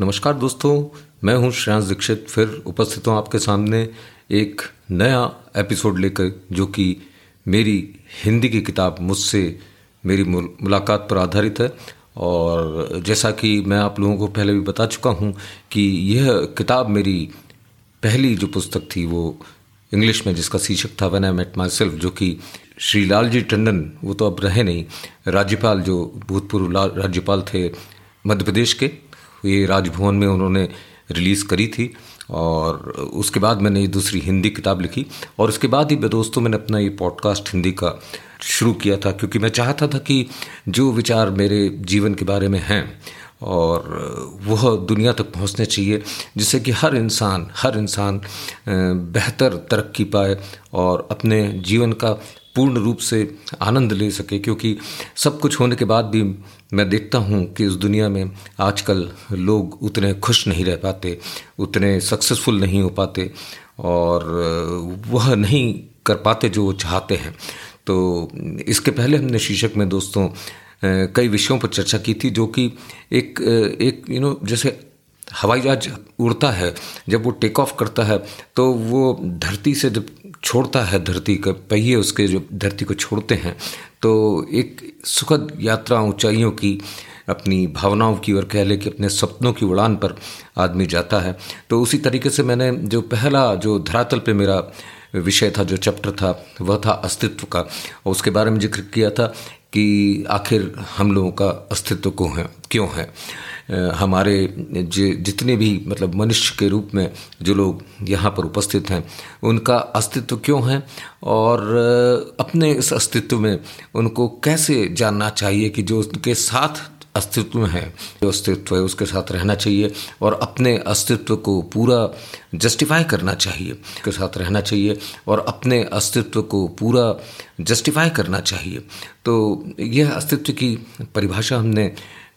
नमस्कार दोस्तों, मैं हूँ श्रेयांश दीक्षित, फिर उपस्थित हूँ आपके सामने एक नया एपिसोड लेकर, जो कि मेरी हिंदी की किताब मुझसे मेरी मुलाकात पर आधारित है। और जैसा कि मैं आप लोगों को पहले भी बता चुका हूँ कि यह किताब मेरी पहली जो पुस्तक थी, वो इंग्लिश में, जिसका शीर्षक था when I met myself जो कि श्री लालजी टंडन, वो तो अब रहे नहीं, राज्यपाल जो भूतपूर्व राज्यपाल थे मध्य प्रदेश के। ये राजभवन में उन्होंने रिलीज़ करी थी और उसके बाद मैंने ये दूसरी हिंदी किताब लिखी और उसके बाद ही दोस्तों मैंने अपना ये पॉडकास्ट हिंदी का शुरू किया था क्योंकि मैं चाहता था कि जो विचार मेरे जीवन के बारे में हैं और वह दुनिया तक पहुँचने चाहिए, जिससे कि हर इंसान हर इंसान बेहतर तरक्की पाए और अपने जीवन का पूर्ण रूप से आनंद ले सके, क्योंकि सब कुछ होने के बाद भी मैं देखता हूँ कि इस दुनिया में आजकल लोग उतने खुश नहीं रह पाते, उतने सक्सेसफुल नहीं हो पाते और वह नहीं कर पाते जो वो चाहते हैं। तो इसके पहले हमने शीर्षक में दोस्तों कई विषयों पर चर्चा की थी जो कि एक एक यू नो जैसे हवाई जहाज़ उड़ता है, जब वो टेक ऑफ़ करता है तो वो धरती से जब छोड़ता है धरती का पहिए उसके जो धरती को छोड़ते हैं तो एक सुखद यात्रा ऊंचाइयों की, अपनी भावनाओं की और कह ले कि अपने सपनों की उड़ान पर आदमी जाता है। तो उसी तरीके से मैंने जो पहला जो धरातल पे मेरा विषय था, जो चैप्टर था, वह था अस्तित्व का। और उसके बारे में ज़िक्र किया था कि आखिर हम लोगों का अस्तित्व को है, क्यों है। हमारे जितने भी मतलब मनुष्य के रूप में जो लोग यहाँ पर उपस्थित हैं, उनका अस्तित्व क्यों है? और अपने इस अस्तित्व में उनको कैसे जानना चाहिए कि जो उनके साथ अस्तित्व है, जो अस्तित्व है उसके साथ रहना चाहिए और अपने अस्तित्व को पूरा जस्टिफाई करना चाहिए, उसके साथ रहना चाहिए और अपने अस्तित्व को पूरा जस्टिफाई करना चाहिए। तो यह अस्तित्व की परिभाषा हमने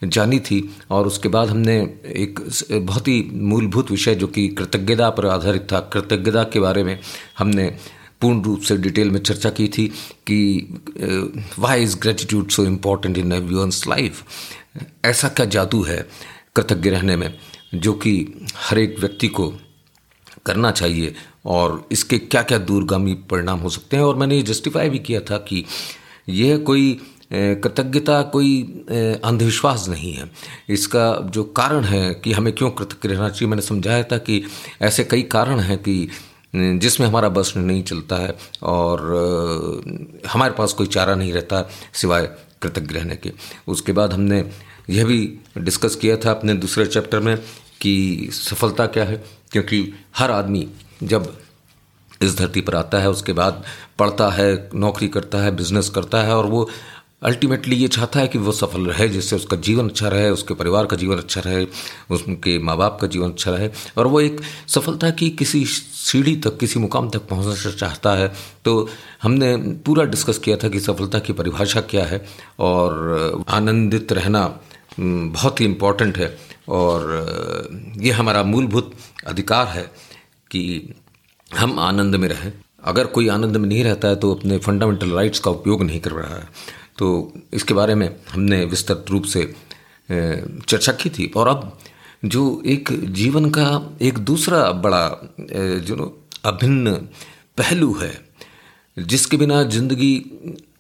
जानी थी और उसके बाद हमने एक बहुत ही मूलभूत विषय जो कि कृतज्ञता पर आधारित था। कृतज्ञता के बारे में हमने पूर्ण रूप से डिटेल में चर्चा की थी कि why is gratitude so important in everyone's life ऐसा क्या जादू है कृतज्ञ रहने में जो कि हर एक व्यक्ति को करना चाहिए और इसके क्या क्या दूरगामी परिणाम हो सकते हैं? और मैंने ये जस्टिफाई भी किया था कि यह कोई कृतज्ञता कोई अंधविश्वास नहीं है। इसका जो कारण है कि हमें क्यों कृतज्ञ रहना चाहिए, मैंने समझाया था कि ऐसे कई कारण हैं कि जिसमें हमारा बस नहीं चलता है और हमारे पास कोई चारा नहीं रहता सिवाय कृतज्ञ रहने के। उसके बाद हमने यह भी डिस्कस किया था अपने दूसरे चैप्टर में कि सफलता क्या है, क्योंकि हर आदमी जब इस धरती पर आता है, उसके बाद पढ़ता है, नौकरी करता है, बिज़नेस करता है और वो अल्टीमेटली ये चाहता है कि वो सफल रहे, जिससे उसका जीवन अच्छा रहे, उसके परिवार का जीवन अच्छा रहे, उसके माँ बाप का जीवन अच्छा रहे। और वो एक सफलता की किसी सीढ़ी तक, किसी मुकाम तक पहुँचना चाहता है। तो हमने पूरा डिस्कस किया था कि सफलता की परिभाषा क्या है और आनंदित रहना बहुत ही इंपॉर्टेंट है। और ये हमारा मूलभूत अधिकार है कि हम आनंद में रहें। अगर कोई आनंद में नहीं रहता है तो अपने फंडामेंटल राइट्स का उपयोग नहीं कर रहा है। तो इसके बारे में हमने विस्तृत रूप से चर्चा की थी। और अब जो एक जीवन का एक दूसरा बड़ा जो अभिन्न पहलू है, जिसके बिना ज़िंदगी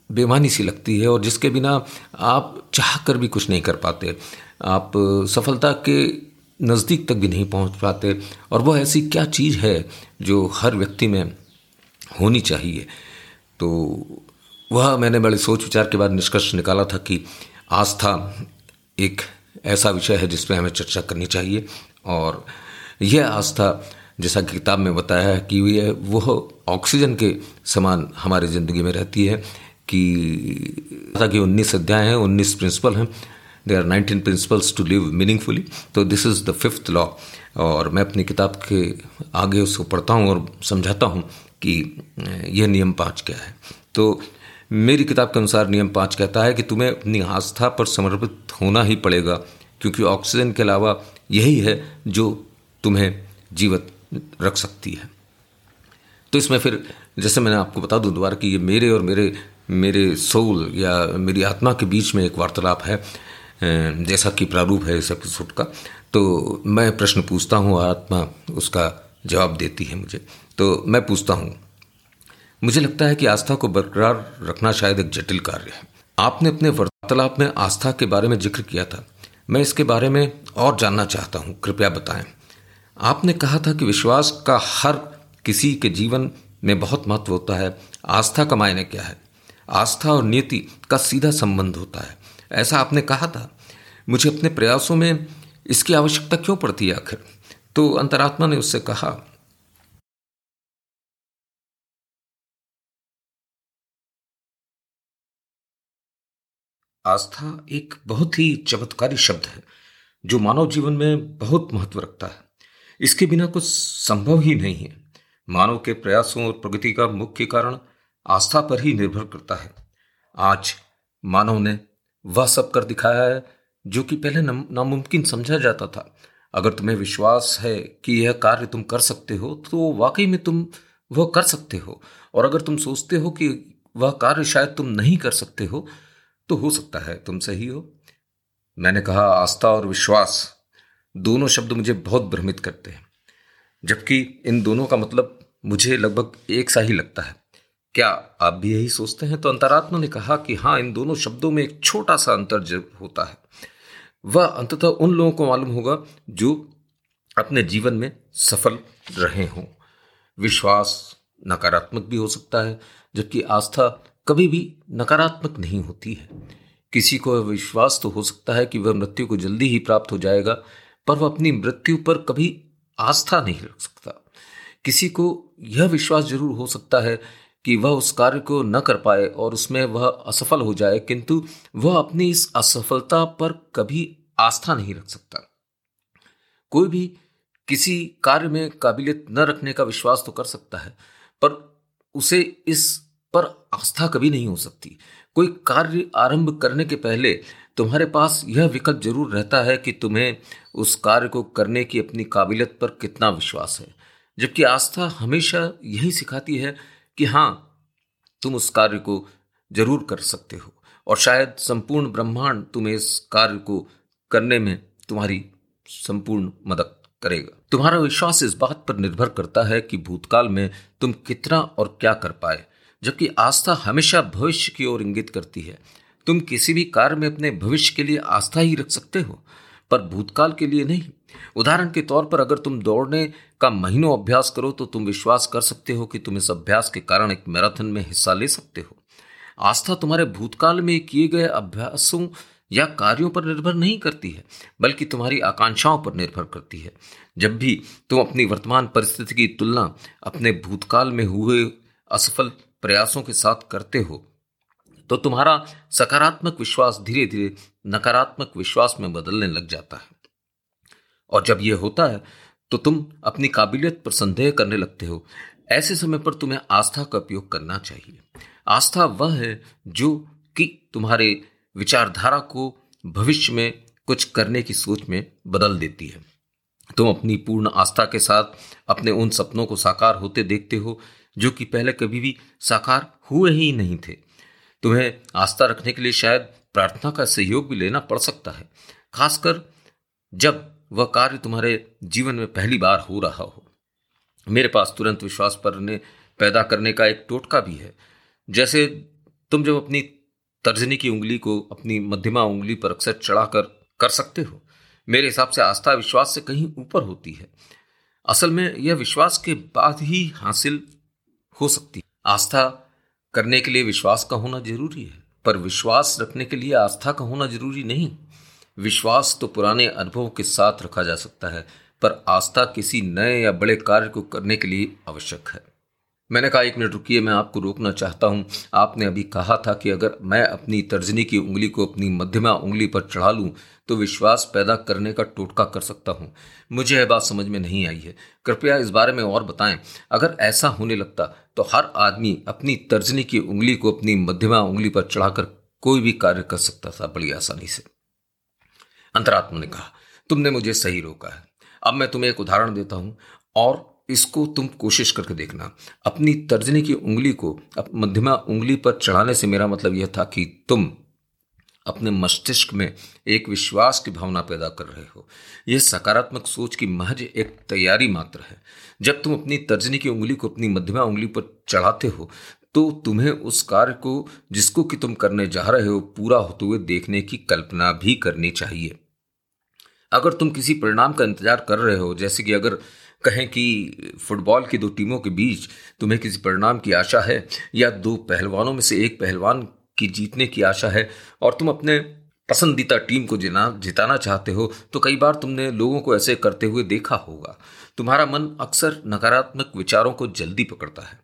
बेमानी सी लगती है और जिसके बिना आप चाह कर भी कुछ नहीं कर पाते, आप सफलता के नज़दीक तक भी नहीं पहुँच पाते, और वह ऐसी क्या चीज़ है जो हर व्यक्ति में होनी चाहिए? तो वह मैंने बड़े सोच विचार के बाद निष्कर्ष निकाला था कि आस्था एक ऐसा विषय है जिस पर हमें चर्चा करनी चाहिए। और यह आस्था, जैसा किताब में बताया है कि यह, वह ऑक्सीजन के समान हमारी ज़िंदगी में रहती है कि, जैसा कि उन्नीस अध्याय हैं, उन्नीस प्रिंसिपल हैं they are nineteen principles to live meaningfully तो this is the fifth law और मैं अपनी किताब के आगे उसको पढ़ता हूँ और समझाता हूँ कि यह नियम पाँच क्या है। तो मेरी किताब के अनुसार नियम पाँच कहता है कि तुम्हें अपनी आस्था पर समर्पित होना ही पड़ेगा, क्योंकि ऑक्सीजन के अलावा यही है जो तुम्हें जीवित रख सकती है। तो इसमें फिर, जैसे मैंने आपको बता दूँ दोबारा कि ये मेरे और मेरे मेरे सोल या मेरी आत्मा के बीच में एक वार्तालाप है जैसा कि प्रारूप है इस एपिसोड का। तो मैं प्रश्न पूछता हूँ, आत्मा उसका जवाब देती है मुझे। तो मैं पूछता हूँ मुझे लगता है कि आस्था को बरकरार रखना शायद एक जटिल कार्य है। आपने अपने वार्तालाप में आस्था के बारे में ज़िक्र किया था। मैं इसके बारे में और जानना चाहता हूँ। कृपया बताएँ। आपने कहा था कि विश्वास का हर किसी के जीवन में बहुत महत्व होता है। आस्था का मायने क्या है? आस्था और नीति का सीधा संबंध होता है। ऐसा आपने कहा था। मुझे अपने प्रयासों में इसकी आवश्यकता क्यों पड़ती है आखिर? तो अंतरात्मा ने उससे कहा आस्था एक बहुत ही चमत्कारी शब्द है, जो मानव जीवन में बहुत महत्व रखता है। इसके बिना कुछ संभव ही नहीं है। मानव के प्रयासों और प्रगति का मुख्य कारण आस्था पर ही निर्भर करता है। आज मानव ने वह सब कर दिखाया है, जो कि पहले नामुमकिन समझा जाता था। अगर तुम्हें विश्वास है कि यह कार्य तुम कर सकते हो तो वाकई में तुम वह कर सकते हो। और अगर तुम सोचते हो कि वह कार्य शायद तुम नहीं कर सकते हो तो हो सकता है, तुम सही हो। मैंने कहा, आस्था और विश्वास दोनों शब्द मुझे बहुत भ्रमित करते हैं। जबकि इन दोनों का मतलब मुझे लगभग एक सा ही लगता है। क्या आप भी यही सोचते हैं? तो अंतरात्मा ने कहा कि हाँ इन दोनों शब्दों में एक छोटा सा अंतर जब होता है, वह अंततः उन लोगों को मालूम होगा जो अपने जीवन में सफल रहे हों। विश्वास नकारात्मक भी हो सकता है, जबकि आस्था कभी भी नकारात्मक नहीं होती है। किसी को विश्वास तो हो सकता है कि वह मृत्यु को जल्दी ही प्राप्त हो जाएगा, पर वह अपनी मृत्यु पर कभी आस्था नहीं रख सकता। किसी को यह विश्वास ज़रूर हो सकता है कि वह उस कार्य को न कर पाए और उसमें वह असफल हो जाए, किंतु वह अपनी इस असफलता पर कभी आस्था नहीं रख सकता। कोई भी किसी कार्य में काबिलियत न रखने का विश्वास तो कर सकता है, पर उसे इस पर आस्था कभी नहीं हो सकती। कोई कार्य आरंभ करने के पहले तुम्हारे पास यह विकल्प ज़रूर रहता है कि तुम्हें उस कार्य को करने की अपनी काबिलियत पर कितना विश्वास है। जबकि आस्था हमेशा यही सिखाती है कि हाँ तुम उस कार्य को ज़रूर कर सकते हो और शायद संपूर्ण ब्रह्मांड तुम्हें इस कार्य को करने में तुम्हारी संपूर्ण मदद करेगा। तुम्हारा विश्वास इस बात पर निर्भर करता है कि भूतकाल में तुम कितना और क्या कर पाए। जबकि आस्था हमेशा भविष्य की ओर इंगित करती है। तुम किसी भी कार्य में अपने भविष्य के लिए आस्था ही रख सकते हो, पर भूतकाल के लिए नहीं। उदाहरण के तौर पर अगर तुम दौड़ने का महीनों अभ्यास करो तो तुम विश्वास कर सकते हो कि तुम इस अभ्यास के कारण एक मैराथन में हिस्सा ले सकते हो। आस्था तुम्हारे भूतकाल में किए गए अभ्यासों या कार्यों पर निर्भर नहीं करती है, बल्कि तुम्हारी आकांक्षाओं पर निर्भर करती है। जब भी तुम अपनी वर्तमान परिस्थिति की तुलना अपने भूतकाल में हुए असफल प्रयासों के साथ करते हो तो तुम्हारा सकारात्मक विश्वास धीरे धीरे नकारात्मक विश्वास में बदलने लग जाता है। और जब यह होता है तो तुम अपनी काबिलियत पर संदेह करने लगते हो। ऐसे समय पर तुम्हें आस्था का उपयोग करना चाहिए। आस्था वह है जो कि तुम्हारे विचारधारा को भविष्य में कुछ करने की सोच में बदल देती है। तुम अपनी पूर्ण आस्था के साथ अपने उन सपनों को साकार होते देखते हो जो कि पहले कभी भी साकार हुए ही नहीं थे। तुम्हें आस्था रखने के लिए शायद प्रार्थना का सहयोग भी लेना पड़ सकता है, खासकर जब वह कार्य तुम्हारे जीवन में पहली बार हो रहा हो। मेरे पास तुरंत विश्वास पर ने पैदा करने का एक टोटका भी है। जैसे तुम जब अपनी तर्जनी की उंगली को अपनी मध्यमा उंगली पर अक्सर चढ़ाकर कर सकते हो, मेरे हिसाब से आस्था विश्वास से कहीं ऊपर होती है। असल में यह विश्वास के बाद ही हासिल हो सकती है। आस्था करने के लिए विश्वास का होना ज़रूरी है, पर विश्वास रखने के लिए आस्था का होना ज़रूरी नहीं। विश्वास तो पुराने अनुभवों के साथ रखा जा सकता है, पर आस्था किसी नए या बड़े कार्य को करने के लिए आवश्यक है। मैंने कहा, एक मिनट रुकिए, मैं आपको रोकना चाहता हूँ। आपने अभी कहा था कि अगर मैं अपनी तर्जनी की उंगली को अपनी मध्यमा उंगली पर चढ़ा लूँ तो विश्वास पैदा करने का टोटका कर सकता हूँ। मुझे यह बात समझ में नहीं आई है। कृपया इस बारे में और बताएँ। अगर ऐसा होने लगता तो हर आदमी अपनी तर्जनी की उंगली को अपनी मध्यमा उंगली पर चढ़ाकर कोई भी कार्य कर सकता था बड़ी आसानी से। अंतरात्मा ने कहा, तुमने मुझे सही रोका है। अब मैं तुम्हें एक उदाहरण देता हूँ और इसको तुम कोशिश करके देखना। अपनी तर्जनी की उंगली को मध्यमा उंगली पर चढ़ाने से मेरा मतलब यह था कि तुम अपने मस्तिष्क में एक विश्वास की भावना पैदा कर रहे हो। यह सकारात्मक सोच की महज एक तैयारी मात्र है। जब तुम अपनी तर्जनी की उंगली को अपनी मध्यमा उंगली पर चढ़ाते हो तो तुम्हें उस कार्य को, जिसको कि तुम करने जा रहे हो, पूरा होते हुए देखने की कल्पना भी करनी चाहिए। अगर तुम किसी परिणाम का इंतज़ार कर रहे हो, जैसे कि अगर कहें कि फुटबॉल की दो टीमों के बीच तुम्हें किसी परिणाम की आशा है, या दो पहलवानों में से एक पहलवान की जीतने की आशा है और तुम अपने पसंदीदा टीम को जिना, जिताना चाहते हो तो कई बार तुमने लोगों को ऐसे करते हुए देखा होगा। तुम्हारा मन अक्सर नकारात्मक विचारों को जल्दी पकड़ता है।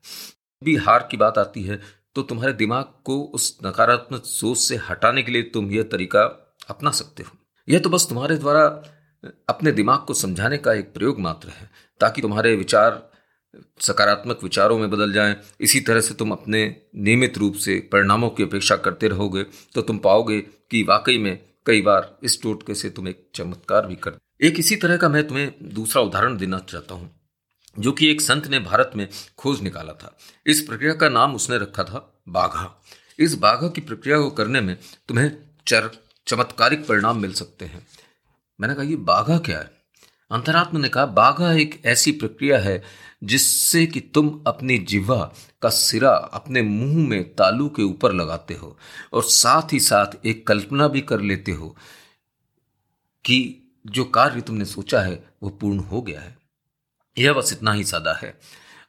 भी हार की बात आती है तो तुम्हारे दिमाग को उस नकारात्मक सोच से हटाने के लिए तुम यह तरीका अपना सकते हो। यह तो बस तुम्हारे द्वारा अपने दिमाग को समझाने का एक प्रयोग मात्र है, ताकि तुम्हारे विचार सकारात्मक विचारों में बदल जाएँ। इसी तरह से तुम अपने नियमित रूप से परिणामों की अपेक्षा करते रहोगे तो तुम पाओगे कि वाकई में कई बार इस टोटके से तुम एक चमत्कार भी कर एक इसी तरह का मैं तुम्हें दूसरा उदाहरण देना चाहता हूँ, जो कि एक संत ने भारत में खोज निकाला था। इस प्रक्रिया का नाम उसने रखा था बाघा। इस बाघा की प्रक्रिया को करने में तुम्हें चर चमत्कारिक परिणाम मिल सकते हैं। मैंने कहा, ये बाघा क्या है? अंतरात्मा ने कहा, बाघा एक ऐसी प्रक्रिया है जिससे कि तुम अपनी जिवा का सिरा अपने मुँह में तालू के ऊपर लगाते हो और साथ ही साथ एक कल्पना भी कर लेते हो कि जो कार्य तुमने सोचा है, वो पूर्ण हो गया है। यह बस इतना ही सादा है।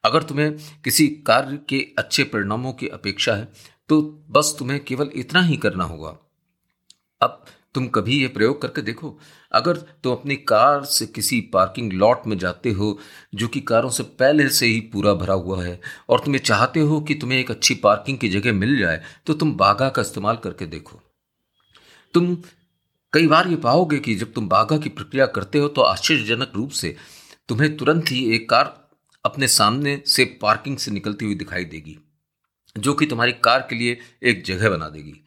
अगर तुम्हें किसी कार्य के अच्छे परिणामों की अपेक्षा है तो बस तुम्हें केवल इतना ही करना होगा। अब तुम कभी ये प्रयोग करके देखो। अगर तुम अपनी कार से किसी पार्किंग लॉट में जाते हो, जो कि कारों से पहले से ही पूरा भरा हुआ है, और तुम्हें चाहते हो कि तुम्हें एक अच्छी पार्किंग की जगह मिल जाए तो तुम बाघा का इस्तेमाल करके देखो। तुम कई बार ये पाओगे कि जब तुम बाघा की प्रक्रिया करते हो तो आश्चर्यजनक रूप से तुम्हें तुरंत ही एक कार अपने सामने से पार्किंग से निकलती हुई दिखाई देगी, जो कि तुम्हारी कार के लिए एक जगह बना देगी।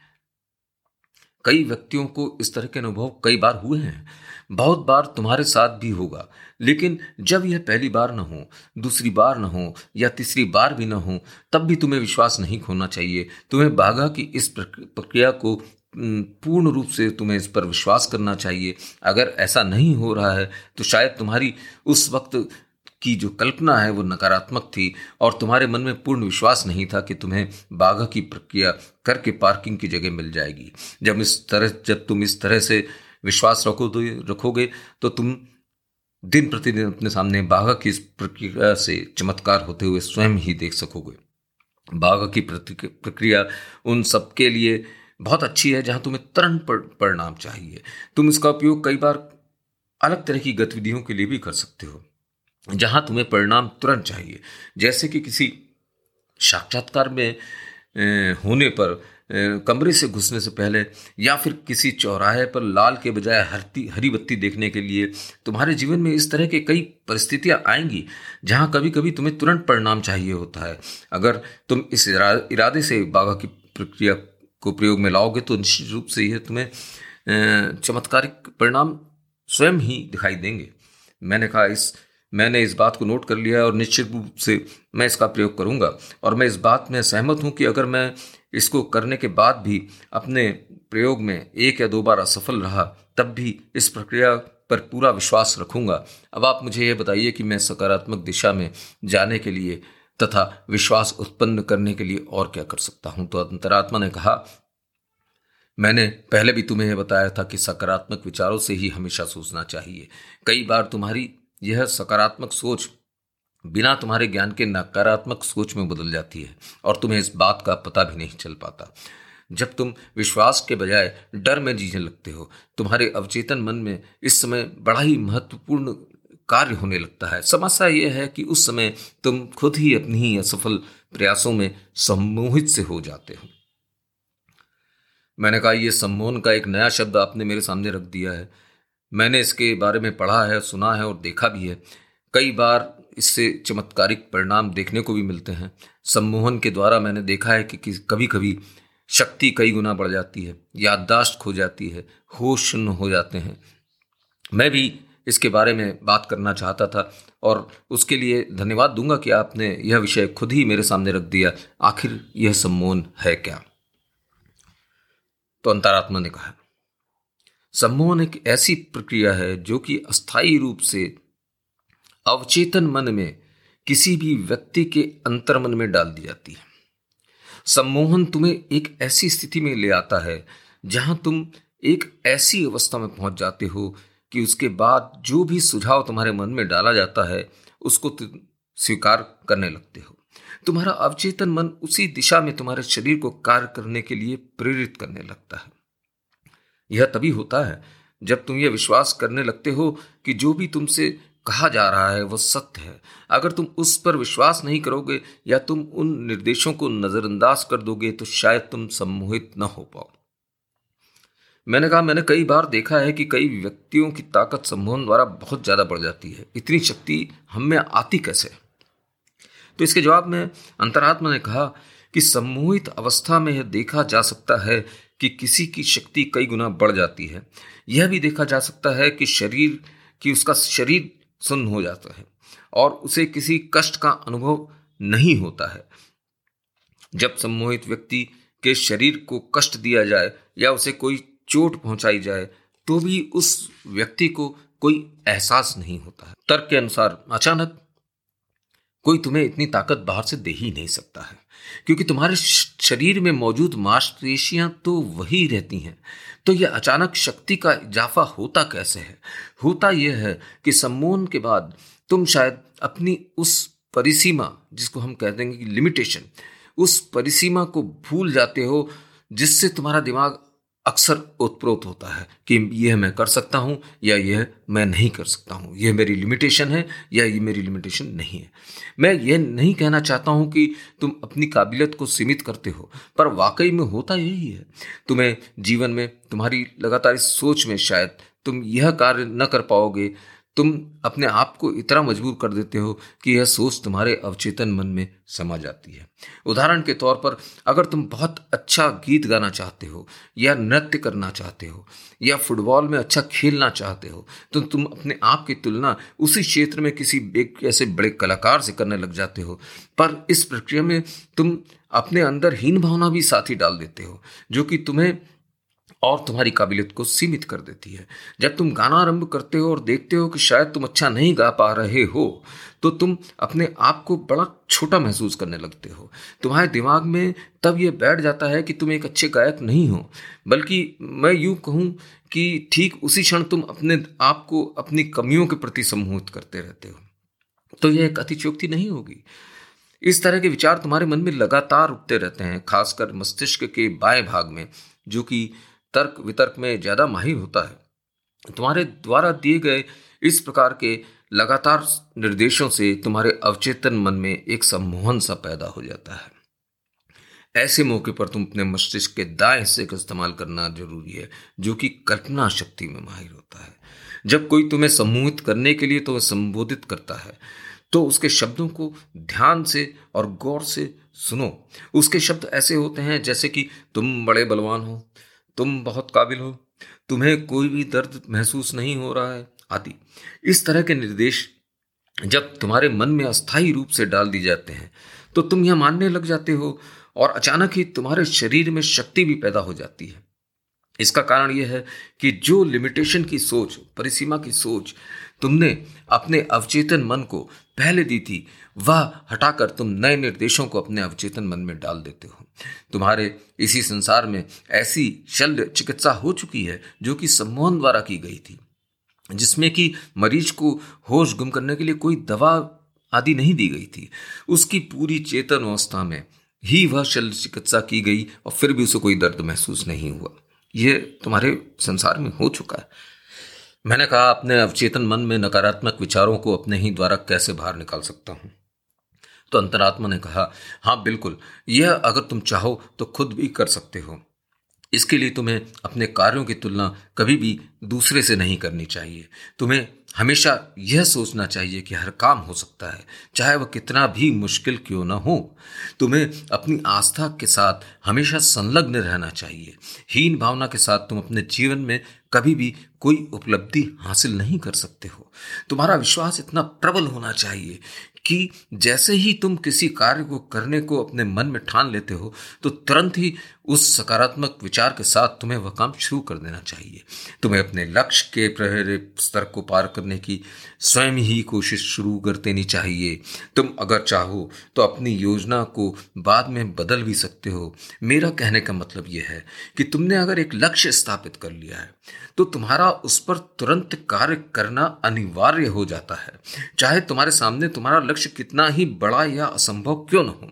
कई व्यक्तियों को इस तरह के अनुभव कई बार हुए हैं। बहुत बार तुम्हारे साथ भी होगा। लेकिन जब यह पहली बार न हो, दूसरी बार न हो, या तीसरी बार भी न हो, तब भी तुम्हें विश्वास नहीं खोना चाहिए। तुम्हें बाघा की इस प्रक्रिया को पूर्ण रूप से तुम्हें इस पर विश्वास करना चाहिए। अगर ऐसा नहीं हो रहा है तो शायद तुम्हारी उस वक्त की जो कल्पना है वो नकारात्मक थी और तुम्हारे मन में पूर्ण विश्वास नहीं था कि तुम्हें बाघा की प्रक्रिया करके पार्किंग की जगह मिल जाएगी। जब इस तरह, जब तुम इस तरह से विश्वास रखो तो रखोगे तो तुम दिन प्रतिदिन अपने सामने बाघा की इस प्रक्रिया से चमत्कार होते हुए स्वयं ही देख सकोगे। बाघा की प्रक्रिया उन सबके लिए बहुत अच्छी है जहाँ तुम्हें तुरंत परिणाम चाहिए। तुम इसका उपयोग कई बार अलग तरह की गतिविधियों के लिए भी कर सकते हो। जहाँ तुम्हें परिणाम तुरंत चाहिए। जैसे कि किसी साक्षात्कार में होने पर कमरे से घुसने से पहले या फिर किसी चौराहे पर लाल के बजाय हरती, हरी बत्ती देखने के लिए तुम्हारे जीवन में इस तरह के कई परिस्थितियाँ आएँगी, जहाँ कभी कभी तुम्हें तुरंत परिणाम चाहिए होता है। अगर तुम इस इरादे से बाघा की प्रक्रिया को प्रयोग में लाओगे तो निश्चित रूप से यह तुम्हें चमत्कारिक परिणाम स्वयं ही दिखाई देंगे। मैंने कहा, इस मैंने इस बात को नोट कर लिया है और निश्चित रूप से मैं इसका प्रयोग करूँगा। और मैं इस बात में सहमत हूँ कि अगर मैं इसको करने के बाद भी अपने प्रयोग में एक या दो बार असफल रहा, तब भी इस प्रक्रिया पर पूरा विश्वास रखूँगा। अब आप मुझे ये बताइए कि मैं सकारात्मक दिशा में जाने के लिए तथा विश्वास उत्पन्न करने के लिए और क्या कर सकता हूँ? तो अंतरात्मा ने कहा, मैंने पहले भी तुम्हें यह बताया था कि सकारात्मक विचारों से ही हमेशा सोचना चाहिए। कई बार तुम्हारी यह सकारात्मक सोच बिना तुम्हारे ज्ञान के नकारात्मक सोच में बदल जाती है और तुम्हें इस बात का पता भी नहीं चल पाता। जब तुम विश्वास के बजाय डर में जीने लगते हो, तुम्हारे अवचेतन मन में इस समय बड़ा ही महत्वपूर्ण कार्य होने लगता है। समस्या यह है कि उस समय तुम खुद ही अपनी ही असफल प्रयासों में सम्मोहित से हो जाते हो। मैंने कहा, यह सम्मोहन का एक नया शब्द आपने मेरे सामने रख दिया है। मैंने इसके बारे में पढ़ा है, सुना है और देखा भी है। कई बार इससे चमत्कारिक परिणाम देखने को भी मिलते हैं। सम्मोहन के द्वारा मैंने देखा है कि कभी कभी शक्ति कई गुना बढ़ जाती है, याददाश्त खो जाती है, होश शून्य हो जाते हैं। मैं भी इसके बारे में बात करना चाहता था और उसके लिए धन्यवाद दूँगा कि आपने यह विषय खुद ही मेरे सामने रख दिया। आखिर यह सम्मोहन है क्या? तो अंतरात्मा ने कहा सम्मोहन एक ऐसी प्रक्रिया है जो कि अस्थायी रूप से अवचेतन मन में किसी भी व्यक्ति के अंतर्मन में डाल दी जाती है। सम्मोहन तुम्हें एक ऐसी स्थिति में ले आता है जहाँ तुम एक ऐसी अवस्था में पहुँच जाते हो कि उसके बाद जो भी सुझाव तुम्हारे मन में डाला जाता है, उसको तुम स्वीकार करने लगते हो। तुम्हारा अवचेतन मन उसी दिशा में तुम्हारे शरीर को कार्य करने के लिए प्रेरित करने लगता है। यह तभी होता है जब तुम यह विश्वास करने लगते हो कि जो भी तुमसे कहा जा रहा है वह सत्य है। अगर तुम उस पर विश्वास नहीं करोगे या तुम उन निर्देशों को नजरअंदाज कर दोगे तो शायद तुम सम्मोहित न हो पाओ। मैंने कहा, मैंने कई बार देखा है कि कई व्यक्तियों की ताकत सम्मोहन द्वारा बहुत ज़्यादा बढ़ जाती है। इतनी शक्ति हम में आती कैसे? तो इसके जवाब में अंतरात्मा ने कहा कि सम्मोहित अवस्था में यह देखा जा सकता है कि किसी की शक्ति कई गुना बढ़ जाती है। यह भी देखा जा सकता है कि शरीर, कि उसका शरीर सुन्न हो जाता है और उसे किसी कष्ट का अनुभव नहीं होता है। जब सम्मोहित व्यक्ति के शरीर को कष्ट दिया जाए या उसे कोई चोट पहुंचाई जाए तो भी उस व्यक्ति को कोई एहसास नहीं होता है। तर्क के अनुसार अचानक कोई तुम्हें इतनी ताकत बाहर से दे ही नहीं सकता है। क्योंकि तुम्हारे शरीर में मौजूद मांसपेशियाँ तो वही रहती हैं। तो यह अचानक शक्ति का इजाफा होता कैसे है? होता यह है कि सम्मोहन के बाद तुम शायद अपनी उस परिसीमा, जिसको हम कह देंगे कि लिमिटेशन उस परिसीमा को भूल जाते हो, जिससे तुम्हारा दिमाग अक्सर उत्प्रोत होता है कि यह मैं कर सकता हूँ या यह मैं नहीं कर सकता हूँ। यह मेरी लिमिटेशन है या ये मेरी लिमिटेशन नहीं है। मैं यह नहीं कहना चाहता हूँ कि तुम अपनी काबिलियत को सीमित करते हो, पर वाकई में होता यही है। तुम्हें जीवन में तुम्हारी लगातार इस सोच में शायद तुम यह कार्य न कर पाओगे तुम अपने आप को इतना मजबूर कर देते हो कि यह सोच तुम्हारे अवचेतन मन में समा जाती है। उदाहरण के तौर पर, अगर तुम बहुत अच्छा गीत गाना चाहते हो, या नृत्य करना चाहते हो, या फुटबॉल में अच्छा खेलना चाहते हो तो तुम अपने आप की तुलना उसी क्षेत्र में किसी एक ऐसे बड़े कलाकार से करने लग जाते हो। पर इस प्रक्रिया में तुम अपने अंदर हीन भावना भी साथ ही डाल देते हो, जो कि तुम्हें और तुम्हारी काबिलियत को सीमित कर देती है। जब तुम गाना आरंभ करते हो और देखते हो कि शायद तुम अच्छा नहीं गा पा रहे हो तो तुम अपने आप को बड़ा छोटा महसूस करने लगते हो। तुम्हारे दिमाग में तब यह बैठ जाता है कि तुम एक अच्छे गायक नहीं हो। बल्कि मैं यूँ कहूँ कि ठीक उसी क्षण तुम अपने आप को अपनी कमियों के प्रति सम्मोहित करते रहते हो। तो यह एक अतिचोक्ति नहीं होगी। इस तरह के विचार तुम्हारे मन में लगातार उठते रहते हैं, खासकर मस्तिष्क के बाएँ भाग में, जो कि तर्क वितर्क में ज़्यादा माहिर होता है। तुम्हारे द्वारा दिए गए इस प्रकार के लगातार निर्देशों से तुम्हारे अवचेतन मन में एक सम्मोहन सा पैदा हो जाता है। ऐसे मौके पर तुम अपने मस्तिष्क के दाएँ हिस्से का इस्तेमाल करना ज़रूरी है, जो कि कल्पना शक्ति में माहिर होता है। जब कोई तुम्हें सम्मोहित करने के लिए तुम्हें संबोधित करता है तो उसके शब्दों को ध्यान से और गौर से सुनो। उसके शब्द ऐसे होते हैं जैसे कि, तुम बड़े बलवान हो तुम बहुत काबिल हो। तुम्हें कोई भी दर्द महसूस नहीं हो रहा है। आदि। इस तरह के निर्देश जब तुम्हारे मन में अस्थायी रूप से डाल दिए जाते हैं तो तुम यह मानने लग जाते हो और अचानक ही तुम्हारे शरीर में शक्ति भी पैदा हो जाती है। इसका कारण यह है कि जो लिमिटेशन की सोच, परिसीमा की सोच तुमने अपने अवचेतन मन को पहले दी थी वह, हटाकर तुम नए निर्देशों को अपने अवचेतन मन में डाल देते हो। तुम्हारे इसी संसार में ऐसी शल्य चिकित्सा हो चुकी है जो कि सम्मोहन द्वारा की गई थी, जिसमें कि मरीज़ को होश गुम करने के लिए कोई दवा आदि नहीं दी गई थी। उसकी पूरी चेतन अवस्था में ही वह शल्य चिकित्सा की गई और फिर भी उसे कोई दर्द महसूस नहीं हुआ। यह तुम्हारे संसार में हो चुका है। मैंने कहा, अपने अवचेतन मन में नकारात्मक विचारों को अपने ही द्वारा कैसे बाहर निकाल सकता हूँ? तो अंतरात्मा ने कहा हाँ बिल्कुल, यह अगर तुम चाहो तो खुद भी कर सकते हो। इसके लिए तुम्हें अपने कार्यों की तुलना कभी भी दूसरे से नहीं करनी चाहिए। तुम्हें हमेशा यह सोचना चाहिए कि हर काम हो सकता है, चाहे वह कितना भी मुश्किल क्यों ना हो। तुम्हें अपनी आस्था के साथ हमेशा संलग्न रहना चाहिए। हीन भावना के साथ तुम अपने जीवन में कभी भी कोई उपलब्धि हासिल नहीं कर सकते हो। तुम्हारा विश्वास इतना प्रबल होना चाहिए कि जैसे ही तुम किसी कार्य को करने को अपने मन में ठान लेते हो तो तुरंत ही उस सकारात्मक विचार के साथ तुम्हें वह काम शुरू कर देना चाहिए। तुम्हें अपने लक्ष्य के प्रेरित स्तर को पार करने की स्वयं ही कोशिश शुरू कर देनी चाहिए। तुम अगर चाहो तो अपनी योजना को बाद में बदल भी सकते हो। मेरा कहने का मतलब यह है कि तुमने अगर एक लक्ष्य स्थापित कर लिया है तो तुम्हारा उस पर तुरंत कार्य करना अनिवार्य हो जाता है। चाहे तुम्हारे सामने तुम्हारा लक्ष्य कितना ही बड़ा या असंभव क्यों न हो।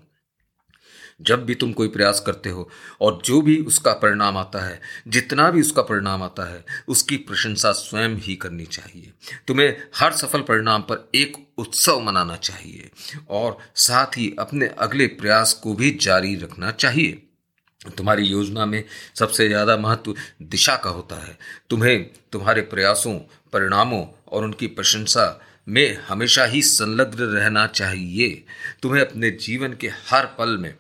जब भी तुम कोई प्रयास करते हो और जो भी उसका परिणाम आता है, जितना भी उसका परिणाम आता है, उसकी प्रशंसा स्वयं ही करनी चाहिए। तुम्हें हर सफल परिणाम पर एक उत्सव मनाना चाहिए और साथ ही अपने अगले प्रयास को भी जारी रखना चाहिए। तुम्हारी योजना में सबसे ज़्यादा महत्व दिशा का होता है। तुम्हें तुम्हारे प्रयासों, परिणामों और उनकी प्रशंसा में हमेशा ही संलग्न रहना चाहिए। तुम्हें अपने जीवन के हर पल में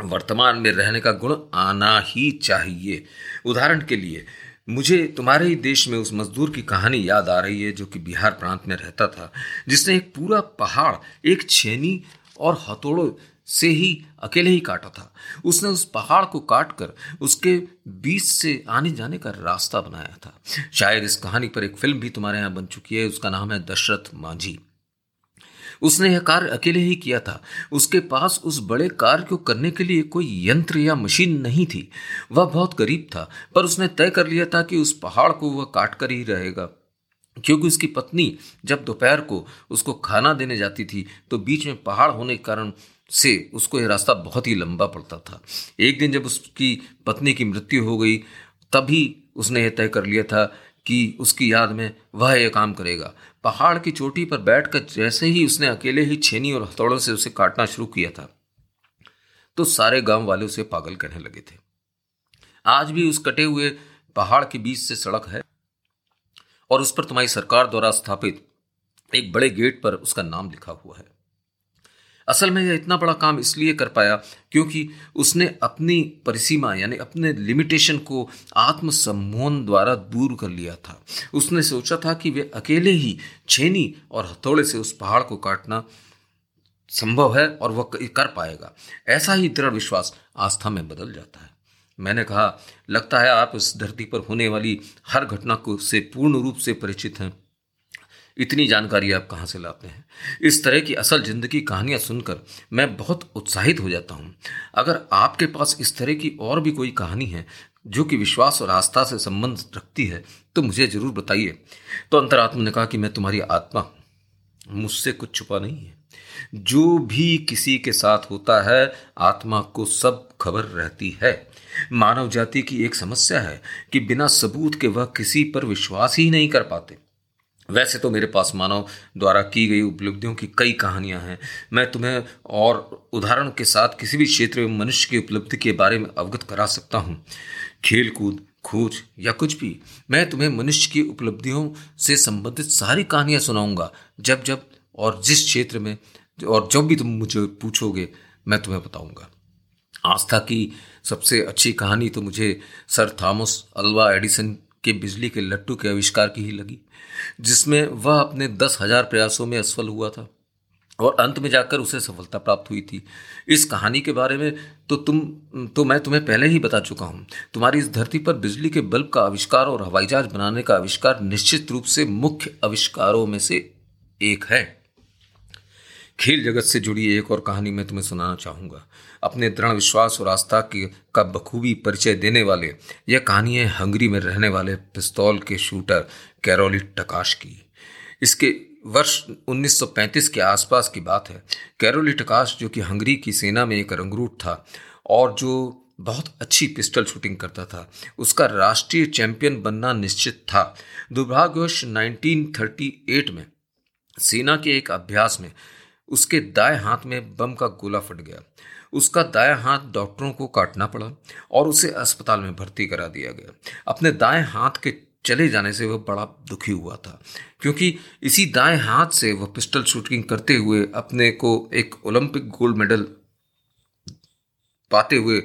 वर्तमान में रहने का गुण आना ही चाहिए। उदाहरण के लिए, मुझे तुम्हारे ही देश में उस मजदूर की कहानी याद आ रही है जो कि बिहार प्रांत में रहता था, जिसने एक पूरा पहाड़, एक छेनी और हथौड़ों से ही अकेले ही काटा था। उसने उस पहाड़ को काट कर उसके बीच से आने जाने का रास्ता बनाया था। शायद इस कहानी पर एक फ़िल्म भी तुम्हारे यहाँ बन चुकी है, उसका नाम है दशरथ मांझी। उसने यह कार्य अकेले ही किया था। उसके पास उस बड़े कार्य को करने के लिए कोई यंत्र या मशीन नहीं थी। वह बहुत गरीब था, पर उसने तय कर लिया था कि उस पहाड़ को वह काट कर ही रहेगा। क्योंकि उसकी पत्नी जब दोपहर को उसको खाना देने जाती थी तो बीच में पहाड़ होने के कारण से उसको यह रास्ता बहुत ही लंबा पड़ता था। एक दिन जब उसकी पत्नी की मृत्यु हो गई, तभी उसने यह तय कर लिया था कि उसकी याद में वह यह काम करेगा। पहाड़ की चोटी पर बैठकर जैसे ही उसने अकेले ही छेनी और हथौड़ों से उसे काटना शुरू किया था तो सारे गाँव वाले उसे पागल कहने लगे थे। आज भी उस कटे हुए पहाड़ के बीच से सड़क है और उस पर तुम्हारी सरकार द्वारा स्थापित एक बड़े गेट पर उसका नाम लिखा हुआ है। असल में यह इतना बड़ा काम इसलिए कर पाया क्योंकि उसने अपनी परिसीमा, यानी अपने लिमिटेशन को आत्मसम्मोहन द्वारा दूर कर लिया था। उसने सोचा था कि वे अकेले ही छेनी और हथौड़े से उस पहाड़ को काटना संभव है और वह कर पाएगा। ऐसा ही दृढ़ विश्वास आस्था में बदल जाता है। मैंने कहा, लगता है आप इस धरती पर होने वाली हर घटना को से पूर्ण रूप से परिचित हैं। इतनी जानकारी आप कहाँ से लाते हैं? इस तरह की असल ज़िंदगी कहानियाँ सुनकर मैं बहुत उत्साहित हो जाता हूँ। अगर आपके पास इस तरह की और भी कोई कहानी है, जो कि विश्वास और आस्था से संबंध रखती है तो मुझे ज़रूर बताइए। तो अंतरात्मा ने कहा कि मैं तुम्हारी आत्मा मुझसे कुछ छुपा नहीं है। जो भी किसी के साथ होता है, आत्मा को सब खबर रहती है। मानव जाति की एक समस्या है कि बिना सबूत के वह किसी पर विश्वास ही नहीं कर पाते। वैसे तो मेरे पास मानव द्वारा की गई उपलब्धियों की कई कहानियाँ हैं। मैं तुम्हें और उदाहरण के साथ किसी भी क्षेत्र में मनुष्य की उपलब्धि के बारे में अवगत करा सकता हूँ। खेल कूद खोज या कुछ भी। मैं तुम्हें मनुष्य की उपलब्धियों से संबंधित सारी कहानियाँ सुनाऊँगा। जब जब और जिस क्षेत्र में और जब भी तुम मुझे पूछोगे, मैं तुम्हें बताऊँगा। आस्था की सबसे अच्छी कहानी तो मुझे सर थॉमस अल्वा एडिसन के बिजली के लट्टू के आविष्कार की ही लगी, जिसमें वह अपने दस हज़ार प्रयासों में असफल हुआ था और अंत में जाकर उसे सफलता प्राप्त हुई थी। इस कहानी के बारे में तो तुम तो मैं तुम्हें पहले ही बता चुका हूँ। तुम्हारी इस धरती पर बिजली के बल्ब का आविष्कार और हवाई जहाज़ बनाने का आविष्कार निश्चित रूप से मुख्य आविष्कारों में से एक है। खेल जगत से जुड़ी एक और कहानी मैं तुम्हें सुनाना चाहूँगा। अपने दृढ़ विश्वास और आस्था की का बखूबी परिचय देने वाले, यह कहानी है हंगरी में रहने वाले पिस्तौल के शूटर कैरोली टकाश की। इसके वर्ष 1935 के आसपास की बात है। कैरोली टकाश, जो कि हंगरी की सेना में एक रंगरूट था और जो बहुत अच्छी पिस्टल शूटिंग करता था, उसका राष्ट्रीय चैंपियन बनना निश्चित था। दुर्भाग्यवश 1938 में सेना के एक अभ्यास में उसके दाएँ हाथ में बम का गोला फट गया। उसका दाएँ हाथ डॉक्टरों को काटना पड़ा और उसे अस्पताल में भर्ती करा दिया गया। अपने दाएँ हाथ के चले जाने से वह बड़ा दुखी हुआ था, क्योंकि इसी दाएँ हाथ से वह पिस्टल शूटिंग करते हुए अपने को एक ओलंपिक गोल्ड मेडल पाते हुए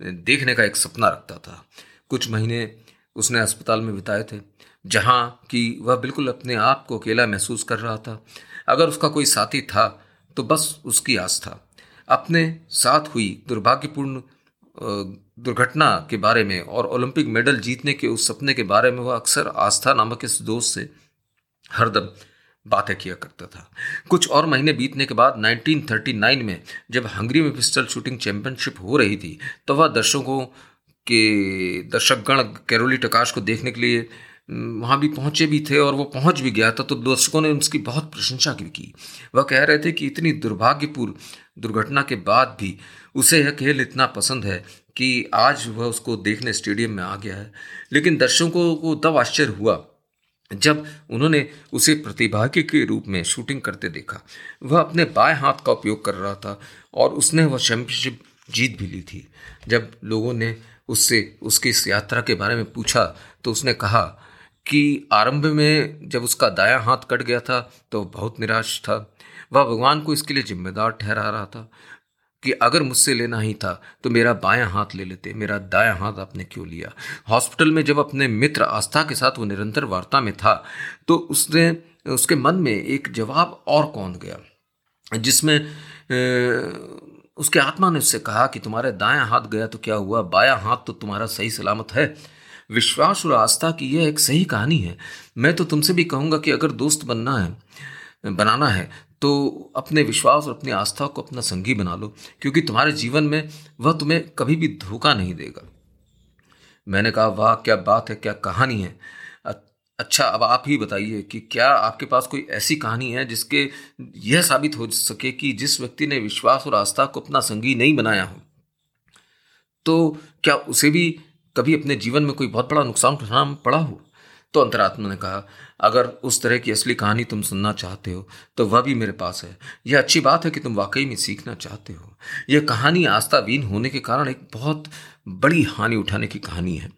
देखने का एक सपना रखता था। कुछ महीने उसने अस्पताल में बिताए थे, जहाँ कि वह बिल्कुल अपने आप को अकेला महसूस कर रहा था। अगर उसका कोई साथी था तो बस उसकी आस था। अपने साथ हुई दुर्भाग्यपूर्ण दुर्घटना के बारे में और ओलंपिक मेडल जीतने के उस सपने के बारे में वह अक्सर आस्था नामक इस दोस्त से हरदम बातें किया करता था। कुछ और महीने बीतने के बाद 1939 में जब हंगरी में पिस्टल शूटिंग चैंपियनशिप हो रही थी तो वह दर्शकों के दर्शकगण कैरोली टकाश को देखने के लिए वहाँ भी पहुँचे भी थे और वो पहुँच भी गया था तो दर्शकों ने उसकी बहुत प्रशंसा भी की। वह कह रहे थे कि इतनी दुर्भाग्यपूर्ण दुर्घटना के बाद भी उसे यह खेल इतना पसंद है कि आज वह उसको देखने स्टेडियम में आ गया है। लेकिन दर्शकों को तब आश्चर्य हुआ जब उन्होंने उसे प्रतिभागी के रूप में शूटिंग करते देखा। वह अपने बाएँ हाथ का उपयोग कर रहा था और उसने वह चैंपियनशिप जीत भी ली थी। जब लोगों ने उससे, उसकी इस यात्रा के बारे में पूछा तो उसने कहा कि आरंभ में जब उसका दायां हाथ कट गया था तो बहुत निराश था। वह भगवान को इसके लिए जिम्मेदार ठहरा रहा था कि अगर मुझसे लेना ही था तो मेरा बायां हाथ ले लेते, मेरा दायां हाथ आपने क्यों लिया? हॉस्पिटल में जब अपने मित्र आस्था के साथ वो निरंतर वार्ता में था तो उसने, उसके मन में एक जवाब और कौन गया, जिसमें उसके आत्मा ने उससे कहा कि तुम्हारे दायां हाथ गया तो क्या हुआ? बायां हाथ तो तुम्हारा सही सलामत है। विश्वास और आस्था की यह एक सही कहानी है। मैं तो तुमसे भी कहूँगा कि अगर दोस्त बनना है, बनाना है तो अपने विश्वास और अपनी आस्था को अपना संगी बना लो, क्योंकि तुम्हारे जीवन में वह तुम्हें कभी भी धोखा नहीं देगा। मैंने कहा, वाह, क्या बात है, क्या कहानी है। अच्छा अब आप ही बताइए कि क्या आपके पास कोई ऐसी कहानी है जिसके, यह साबित हो सके कि जिस व्यक्ति ने विश्वास और आस्था को अपना संगी नहीं बनाया हो? तो क्या उसे भी कभी अपने जीवन में कोई बहुत बड़ा नुकसान उठाना पड़ा हो? तो अंतरात्मा ने कहा, अगर उस तरह की असली कहानी तुम सुनना चाहते हो तो वह भी मेरे पास है। यह अच्छी बात है कि तुम वाकई में सीखना चाहते हो। यह कहानी आस्थावीन होने के कारण एक बहुत बड़ी हानि उठाने की कहानी है।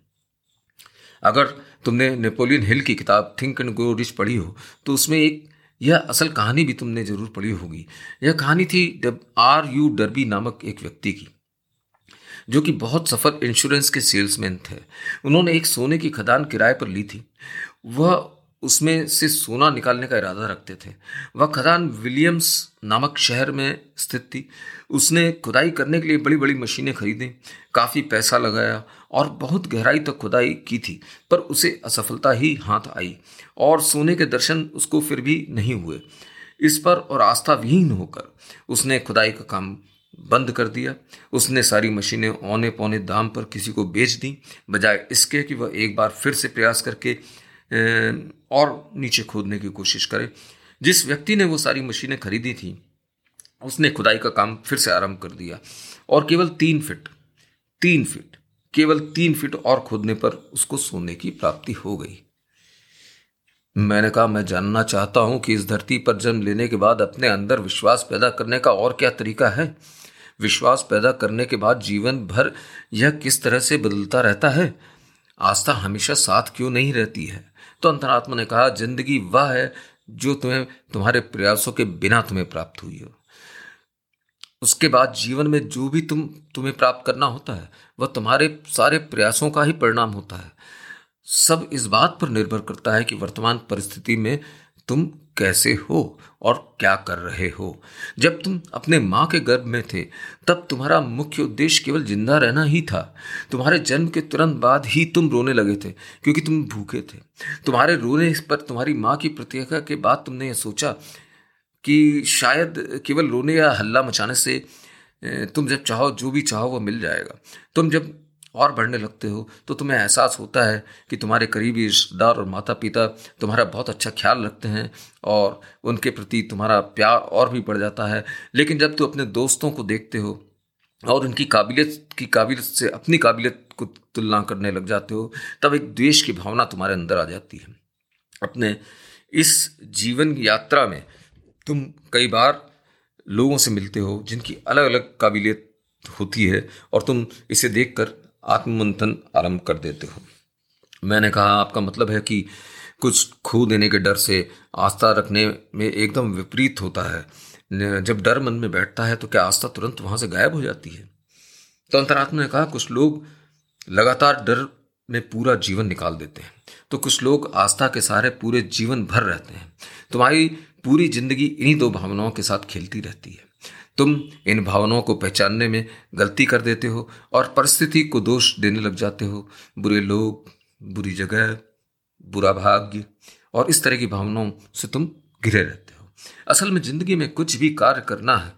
अगर तुमने नेपोलियन हिल की किताब थिंक एंड ग्रो रिच पढ़ी हो तो उसमें एक यह असल कहानी भी तुमने ज़रूर पढ़ी होगी। यह कहानी थी आर यू डरबी नामक एक व्यक्ति की। जो कि बहुत सफल इंश्योरेंस के सेल्समैन थे। उन्होंने एक सोने की खदान किराए पर ली थी। वह उसमें से सोना निकालने का इरादा रखते थे। वह खदान विलियम्स नामक शहर में स्थित थी। उसने खुदाई करने के लिए बड़ी बड़ी मशीनें खरीदी, काफ़ी पैसा लगाया और बहुत गहराई तक खुदाई की थी, पर उसे असफलता ही हाथ आई और सोने के दर्शन उसको फिर भी नहीं हुए। इस पर और आस्था विहीन होकर उसने खुदाई का काम बंद कर दिया। उसने सारी मशीनें औने पौने दाम पर किसी को बेच दी, बजाय इसके कि वह एक बार फिर से प्रयास करके और नीचे खोदने की कोशिश करे। जिस व्यक्ति ने वो सारी मशीनें खरीदी थी, उसने खुदाई का काम फिर से आरंभ कर दिया। और केवल तीन फिट तीन फिट, केवल तीन फिट और खोदने पर उसको सोने की प्राप्ति हो गई। मैंने कहा, मैं जानना चाहता हूँ कि इस धरती पर जन्म लेने के बाद अपने अंदर विश्वास पैदा करने का और क्या तरीका है? विश्वास पैदा करने के बाद जीवन भर यह किस तरह से बदलता रहता है? आस्था हमेशा साथ क्यों नहीं रहती है? तो अंतरात्मा ने कहा, ज़िंदगी वह है जो तुम्हें, तुम्हारे प्रयासों के बिना तुम्हें प्राप्त हुई हो। उसके बाद जीवन में जो भी तुम, तुम्हें प्राप्त करना होता है, वह तुम्हारे सारे प्रयासों का ही परिणाम होता है। सब इस बात पर निर्भर करता है कि वर्तमान परिस्थिति में तुम कैसे हो और क्या कर रहे हो? जब तुम अपने माँ के गर्भ में थे, तब तुम्हारा मुख्य उद्देश्य केवल ज़िंदा रहना ही था। तुम्हारे जन्म के तुरंत बाद ही तुम रोने लगे थे, क्योंकि तुम भूखे थे। तुम्हारे रोने पर तुम्हारी माँ की प्रतिक्रिया के बाद तुमने यह सोचा कि शायद केवल रोने या हल्ला मचाने से तुम जब चाहो, जो भी चाहो वो मिल जाएगा। तुम जब और बढ़ने लगते हो तो तुम्हें एहसास होता है कि तुम्हारे करीबी रिश्तेदार और माता पिता तुम्हारा बहुत अच्छा ख्याल रखते हैं और उनके प्रति तुम्हारा प्यार और भी बढ़ जाता है। लेकिन जब तुम अपने दोस्तों को देखते हो और उनकी काबिलियत, की काबिलियत से अपनी काबिलियत को तुलना करने लग जाते हो, तब एक द्वेष की भावना तुम्हारे अंदर आ जाती है। अपने इस जीवन यात्रा में तुम कई बार लोगों से मिलते हो जिनकी अलग अलग काबिलियत होती है और तुम इसे देखकर आत्ममंथन आरंभ कर देते हो। मैंने कहा, आपका मतलब है कि कुछ खो देने के डर से आस्था रखने में एकदम विपरीत होता है। जब डर मन में बैठता है तो क्या आस्था तुरंत वहाँ से गायब हो जाती है? तो अंतरात्मा ने कहा, कुछ लोग लगातार डर में पूरा जीवन निकाल देते हैं। तो कुछ लोग आस्था के सहारे पूरे जीवन भर रहते हैं। तुम्हारी पूरी ज़िंदगी इन्हीं दो भावनाओं के साथ खेलती रहती है। तुम इन भावनाओं को पहचानने में गलती कर देते हो और परिस्थिति को दोष देने लग जाते हो। बुरे लोग, बुरी जगह, बुरा भाग्य और इस तरह की भावनाओं से तुम घिरे रहते हो। असल में ज़िंदगी में कुछ भी कार्य करना है,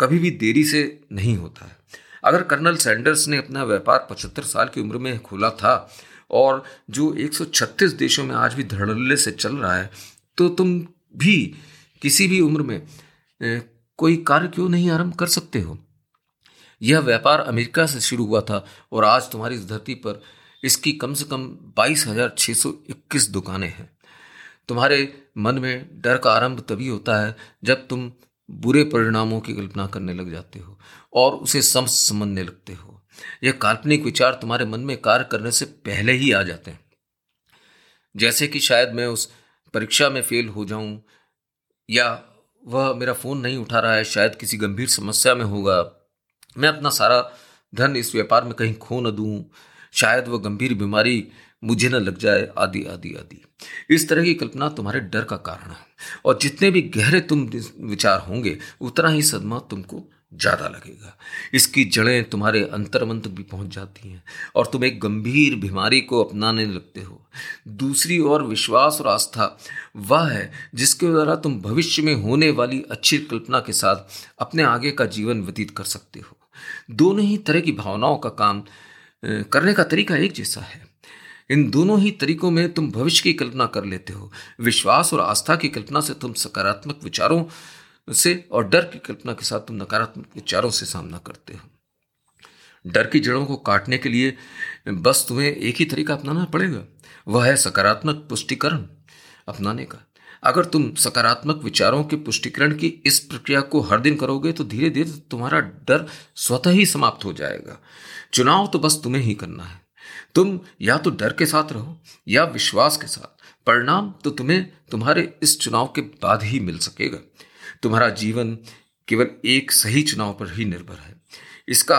कभी भी देरी से नहीं होता है। अगर कर्नल सैंडर्स ने अपना व्यापार पचहत्तर साल की उम्र में खोला था और जो 136 देशों में आज भी धड़ल्ले से चल रहा है तो तुम भी किसी भी उम्र में कोई कार्य क्यों नहीं आरंभ कर सकते हो? यह व्यापार अमेरिका से शुरू हुआ था और आज तुम्हारी इस धरती पर इसकी कम से कम बाईस हज़ार छः सौ इक्कीस दुकानें हैं। तुम्हारे मन में डर का आरंभ तभी होता है जब तुम बुरे परिणामों की कल्पना करने लग जाते हो और उसे समझ समझने लगते हो। यह काल्पनिक विचार तुम्हारे मन में कार्य करने से पहले ही आ जाते हैं। जैसे कि शायद मैं उस परीक्षा में फेल हो जाऊँ या वह मेरा फ़ोन नहीं उठा रहा है, शायद किसी गंभीर समस्या में होगा। मैं अपना सारा धन इस व्यापार में कहीं खो न दूँ। शायद वह गंभीर बीमारी मुझे न लग जाए। आदि आदि आदि। इस तरह की कल्पना तुम्हारे डर का कारण है। और जितने भी गहरे तुम विचार होंगे, उतना ही सदमा तुमको ज़्यादा लगेगा। इसकी जड़ें तुम्हारे अंतर्मन तक भी पहुँच जाती हैं और तुम एक गंभीर बीमारी को अपनाने लगते हो। दूसरी ओर विश्वास और आस्था वह है जिसके द्वारा तुम भविष्य में होने वाली अच्छी कल्पना के साथ अपने आगे का जीवन व्यतीत कर सकते हो। दोनों ही तरह की भावनाओं का काम करने का तरीका एक जैसा है। इन दोनों ही तरीकों में तुम भविष्य की कल्पना कर लेते हो। विश्वास और आस्था की कल्पना से तुम सकारात्मक विचारों से और डर की कल्पना के साथ तुम नकारात्मक विचारों से सामना करते हो। डर की जड़ों को काटने के लिए बस तुम्हें एक ही तरीका अपनाना पड़ेगा। वह है सकारात्मक पुष्टिकरण अपनाने का। अगर तुम सकारात्मक विचारों के पुष्टिकरण की इस प्रक्रिया को हर दिन करोगे तो धीरे धीरे तुम्हारा डर स्वतः ही समाप्त हो जाएगा। चुनाव तो बस तुम्हें ही करना है। तुम या तो डर के साथ रहो, या विश्वास के साथ। परिणाम तो तुम्हें तुम्हारे इस चुनाव के बाद ही मिल सकेगा। तुम्हारा जीवन केवल एक सही चुनाव पर ही निर्भर है। इसका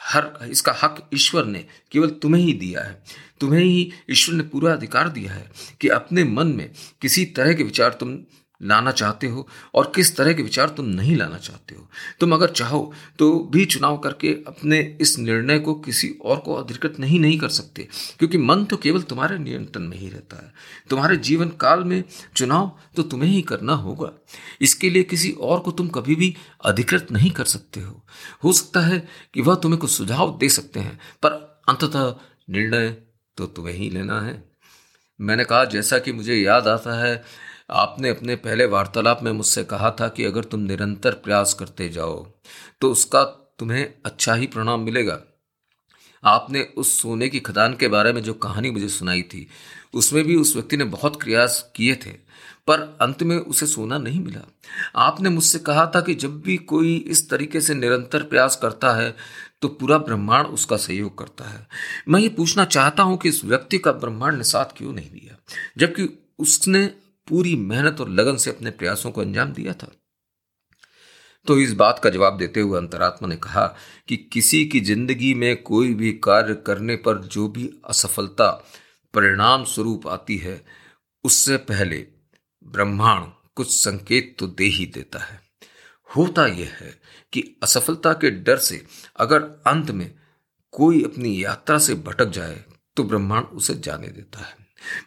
हर, इसका हक ईश्वर ने केवल तुम्हें ही दिया है। तुम्हें ही ईश्वर ने पूरा अधिकार दिया है कि अपने मन में किसी तरह के विचार तुम लाना चाहते हो? और किस तरह के विचार तुम नहीं लाना चाहते हो? तुम अगर चाहो तो भी चुनाव करके अपने इस निर्णय को किसी और को अधिकृत नहीं नहीं कर सकते। क्योंकि मन तो केवल तुम्हारे नियंत्रण में ही रहता है। तुम्हारे जीवन काल में चुनाव तो तुम्हें ही करना होगा। इसके लिए किसी और को तुम कभी भी अधिकृत नहीं कर सकते हो। हो सकता है कि वह तुम्हें कुछ सुझाव दे सकते हैं, पर अंततः निर्णय तो तुम्हें ही लेना है। मैंने कहा, जैसा कि मुझे याद आता है आपने अपने पहले वार्तालाप में मुझसे कहा था कि अगर तुम निरंतर प्रयास करते जाओ तो उसका तुम्हें अच्छा ही परिणाम मिलेगा। आपने उस सोने की खदान के बारे में जो कहानी मुझे सुनाई थी, उसमें भी उस व्यक्ति ने बहुत प्रयास किए थे, पर अंत में उसे सोना नहीं मिला। आपने मुझसे कहा था कि जब भी कोई इस तरीके से निरंतर प्रयास करता है तो पूरा ब्रह्मांड उसका सहयोग करता है। मैं ये पूछना चाहता हूँ कि इस व्यक्ति का ब्रह्मांड ने साथ क्यों नहीं दिया? जबकि उसने पूरी मेहनत और लगन से अपने प्रयासों को अंजाम दिया था। तो इस बात का जवाब देते हुए अंतरात्मा ने कहा कि किसी की ज़िंदगी में कोई भी कार्य करने पर जो भी असफलता, परिणाम स्वरूप आती है, उससे पहले ब्रह्मांड कुछ संकेत तो दे ही देता है। होता यह है कि असफलता के डर से अगर अंत में कोई अपनी यात्रा से भटक जाए तो ब्रह्मांड उसे जाने देता है।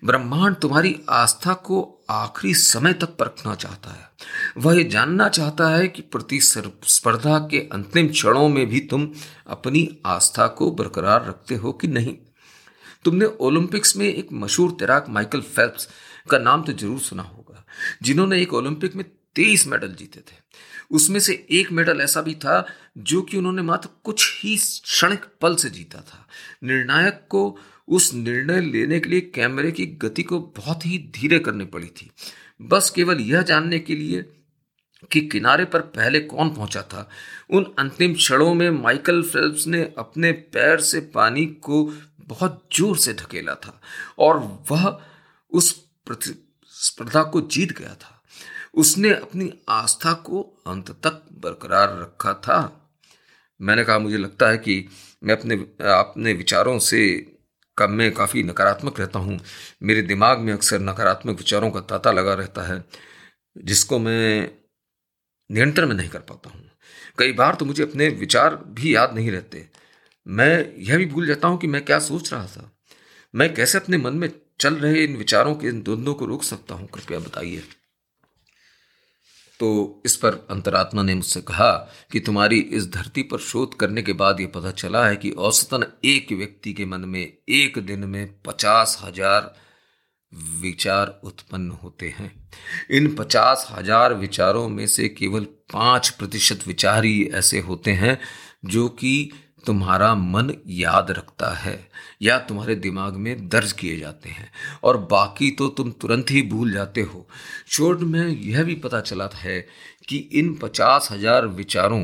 ब्रह्मांड तुम्हारी आस्था को आखिरी समय तक परखना चाहता है। वह ये जानना चाहता है कि प्रतिस्पर्धा के अंतिम क्षणों में भी तुम अपनी आस्था को बरकरार रखते हो कि नहीं? तुमने ओलंपिक्स में एक मशहूर तैराक माइकल फेल्प्स का नाम तो ज़रूर सुना होगा, जिन्होंने एक ओलंपिक में तेईस मेडल जीते थे। उसमें से एक मेडल ऐसा भी था जो कि उन्होंने मात्र कुछ ही क्षणिक पल से जीता था। निर्णायक को उस निर्णय लेने के लिए कैमरे की गति को बहुत ही धीरे करनी पड़ी थी। बस केवल यह जानने के लिए कि किनारे पर पहले कौन पहुँचा था। उन अंतिम क्षणों में माइकल फेल्प्स ने अपने पैर से पानी को बहुत ज़ोर से ढकेला था और वह उस स्पर्धा को जीत गया था। उसने अपनी आस्था को अंत तक बरकरार रखा था। मैंने कहा, मुझे लगता है कि मैं अपने अपने विचारों से कब मैं काफ़ी नकारात्मक रहता हूँ। मेरे दिमाग में अक्सर नकारात्मक विचारों का तांता लगा रहता है, जिसको मैं नियंत्रण में नहीं कर पाता हूँ। कई बार तो मुझे अपने विचार भी याद नहीं रहते। मैं यह भी भूल जाता हूँ कि मैं क्या सोच रहा था। मैं कैसे अपने मन में चल रहे इन विचारों के इन द्वंद्वों को रोक सकता हूँ, कृपया बताइए। तो इस पर अंतरात्मा ने मुझसे कहा कि तुम्हारी इस धरती पर शोध करने के बाद यह पता चला है कि औसतन एक व्यक्ति के मन में एक दिन में पचास हज़ार विचार उत्पन्न होते हैं। इन पचास हज़ार विचारों में से केवल पाँच प्रतिशत विचार ही ऐसे होते हैं जो कि तुम्हारा मन याद रखता है या तुम्हारे दिमाग में दर्ज किए जाते हैं और बाकी तो तुम तुरंत ही भूल जाते हो। शोध में यह भी पता चला है कि इन पचास हज़ार विचारों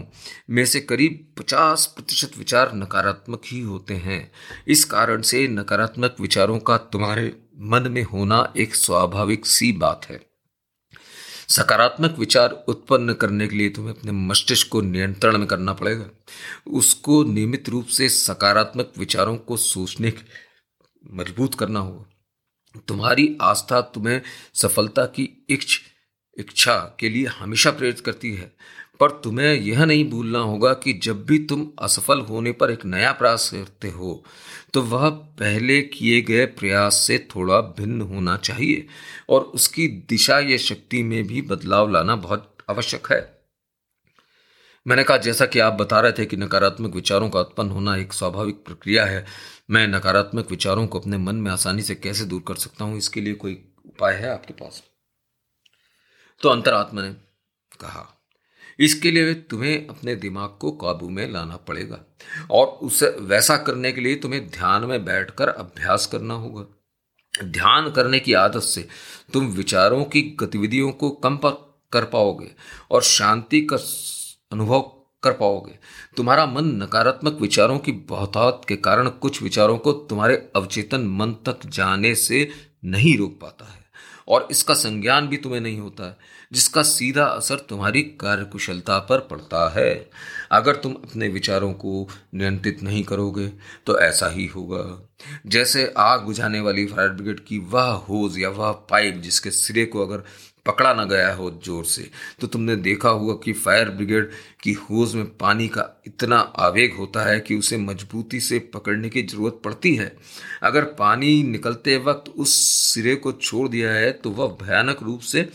में से करीब पचास प्रतिशत विचार नकारात्मक ही होते हैं। इस कारण से नकारात्मक विचारों का तुम्हारे मन में होना एक स्वाभाविक सी बात है। सकारात्मक विचार उत्पन्न करने के लिए तुम्हें अपने मस्तिष्क को नियंत्रण में करना पड़ेगा। उसको नियमित रूप से सकारात्मक विचारों को सोचने मज़बूत करना होगा। तुम्हारी आस्था तुम्हें सफलता की इच्छ इच्छा के लिए हमेशा प्रेरित करती है। पर तुम्हें यह नहीं भूलना होगा कि जब भी तुम असफल होने पर एक नया प्रयास करते हो तो वह पहले किए गए प्रयास से थोड़ा भिन्न होना चाहिए और उसकी दिशा या शक्ति में भी बदलाव लाना बहुत आवश्यक है। मैंने कहा, जैसा कि आप बता रहे थे कि नकारात्मक विचारों का उत्पन्न होना एक स्वाभाविक प्रक्रिया है, मैं नकारात्मक विचारों को अपने मन में आसानी से कैसे दूर कर सकता हूँ, इसके लिए कोई उपाय है आपके पास? तो अंतरात्मा ने कहा इसके लिए तुम्हें अपने दिमाग को काबू में लाना पड़ेगा। और उसे वैसा करने के लिए तुम्हें ध्यान में बैठकर अभ्यास करना होगा। ध्यान करने की आदत से तुम विचारों की गतिविधियों को कम कर पाओगे और शांति का अनुभव कर पाओगे। तुम्हारा मन नकारात्मक विचारों की बहुतात के कारण कुछ विचारों को तुम्हारे अवचेतन मन तक जाने से नहीं रोक पाता है। और इसका संज्ञान भी तुम्हें नहीं होता है। जिसका सीधा असर तुम्हारी कार्यकुशलता पर पड़ता है। अगर तुम अपने विचारों को नियंत्रित नहीं करोगे तो ऐसा ही होगा। जैसे आग बुझाने वाली फायर ब्रिगेड की वह होज या वह पाइप जिसके सिरे को अगर पकड़ा ना गया हो ज़ोर से तो तुमने देखा होगा कि फायर ब्रिगेड की होज में पानी का इतना आवेग होता है कि उसे मजबूती से पकड़ने की ज़रूरत पड़ती है। अगर पानी निकलते वक्त उस सिरे को छोड़ दिया है तो वह भयानक रूप से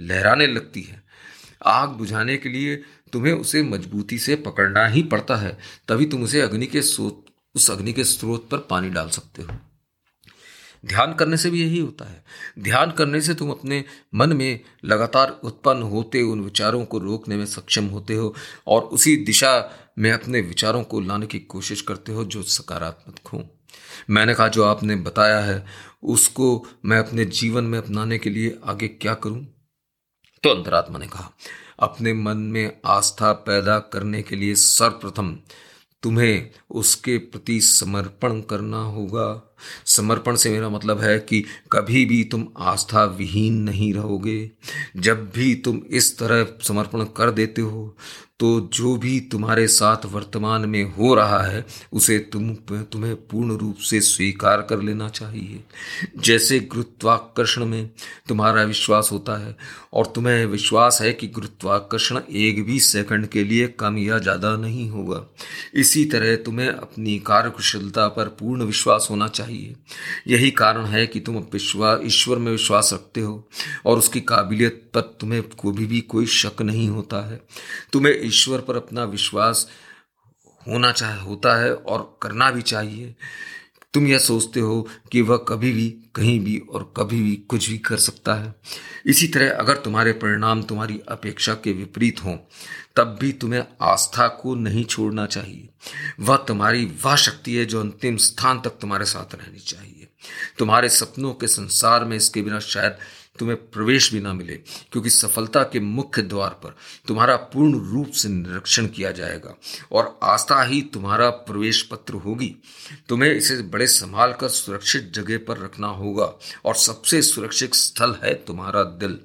लहराने लगती है। आग बुझाने के लिए तुम्हें उसे मजबूती से पकड़ना ही पड़ता है, तभी तुम उसे अग्नि के स्रोत, उस अग्नि के स्रोत पर पानी डाल सकते हो। ध्यान करने से भी यही होता है। ध्यान करने से तुम अपने मन में लगातार उत्पन्न होते उन विचारों को रोकने में सक्षम होते हो और उसी दिशा में अपने विचारों को लाने की कोशिश करते हो जो सकारात्मक हो। मैंने कहा, जो आपने बताया है, उसको मैं अपने जीवन में अपनाने के लिए आगे क्या करूँ? तो अंतरात्मा ने कहा, अपने मन में आस्था पैदा करने के लिए सर्वप्रथम तुम्हें उसके प्रति समर्पण करना होगा। समर्पण से मेरा मतलब है कि कभी भी तुम आस्था विहीन नहीं रहोगे। जब भी तुम इस तरह समर्पण कर देते हो तो जो भी तुम्हारे साथ वर्तमान में हो रहा है, उसे तुम, तुम्हें पूर्ण रूप से स्वीकार कर लेना चाहिए। जैसे गुरुत्वाकर्षण में तुम्हारा विश्वास होता है, और तुम्हें विश्वास है कि गुरुत्वाकर्षण एक भी सेकंड के लिए कम या ज़्यादा नहीं होगा। इसी तरह तुम्हें अपनी कार्यकुशलता पर पूर्ण विश्वास होना चाहिए। यही कारण है कि तुम विश्वास ईश्वर में विश्वास रखते हो, और उसकी काबिलियत पर तुम्हें कभी भी कोई शक नहीं होता है। तुम्हें ईश्वर पर अपना विश्वास होना चाहे, होता है और करना भी चाहिए। तुम यह सोचते हो कि वह कभी भी, कहीं भी और कभी भी कुछ भी कर सकता है। इसी तरह अगर तुम्हारे परिणाम तुम्हारी अपेक्षा के विपरीत हों, तब भी तुम्हें आस्था को नहीं छोड़ना चाहिए। वह तुम्हारी वह शक्ति है जो अंतिम स्थान तक तुम्हारे साथ रहनी चाहिए। तुम्हारे सपनों के संसार में इसके बिना शायद तुम्हें प्रवेश भी ना मिले, क्योंकि सफलता के मुख्य द्वार पर तुम्हारा पूर्ण रूप से निरीक्षण किया जाएगा और आस्था ही तुम्हारा प्रवेश पत्र होगी। तुम्हें इसे बड़े संभाल कर सुरक्षित जगह पर रखना होगा और सबसे सुरक्षित स्थल है तुम्हारा दिल।